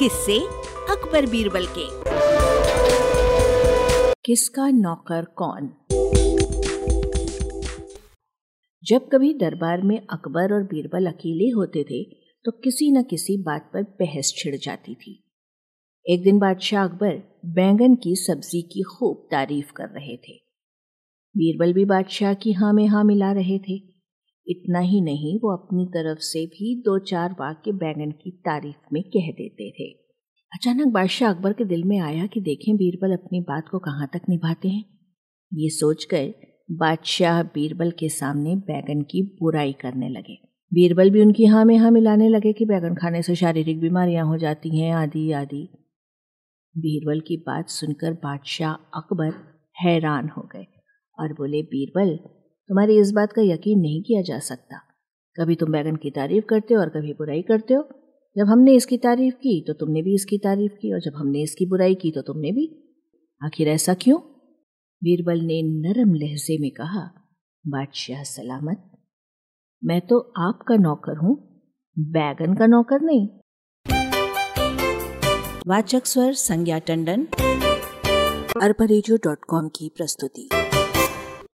किससे अकबर बीरबल के। किसका नौकर कौन? जब कभी दरबार में अकबर और बीरबल अकेले होते थे तो किसी न किसी बात पर बहस छिड़ जाती थी। एक दिन बादशाह अकबर बैंगन की सब्ज़ी की खूब तारीफ़ कर रहे थे। बीरबल भी बादशाह की हाँ में हाँ मिला रहे थे। इतना ही नहीं, वो अपनी तरफ़ से भी दो चार वाक्य बैंगन की तारीफ़ में कह देते थे। अचानक बादशाह अकबर के दिल में आया कि देखें बीरबल अपनी बात को कहाँ तक निभाते हैं। ये सोचकर बादशाह बीरबल के सामने बैगन की बुराई करने लगे। बीरबल भी उनकी हाँ में हाँ मिलाने लगे कि बैगन खाने से शारीरिक बीमारियाँ हो जाती हैं, आदि आदि। बीरबल की बात सुनकर बादशाह अकबर हैरान हो गए और बोले, बीरबल तुम्हारी इस बात का यकीन नहीं किया जा सकता। कभी तुम बैगन की तारीफ़ करते हो और कभी बुराई करते हो। जब हमने इसकी तारीफ़ की तो तुमने भी इसकी तारीफ़ की, और जब हमने इसकी बुराई की तो तुमने भी। आखिर ऐसा क्यों? बीरबल ने नरम लहजे में कहा, बादशाह सलामत, मैं तो आपका नौकर हूँ बैगन का नौकर नहीं। वाचक स्वर संज्ञा टंडन कॉम की प्रस्तुति।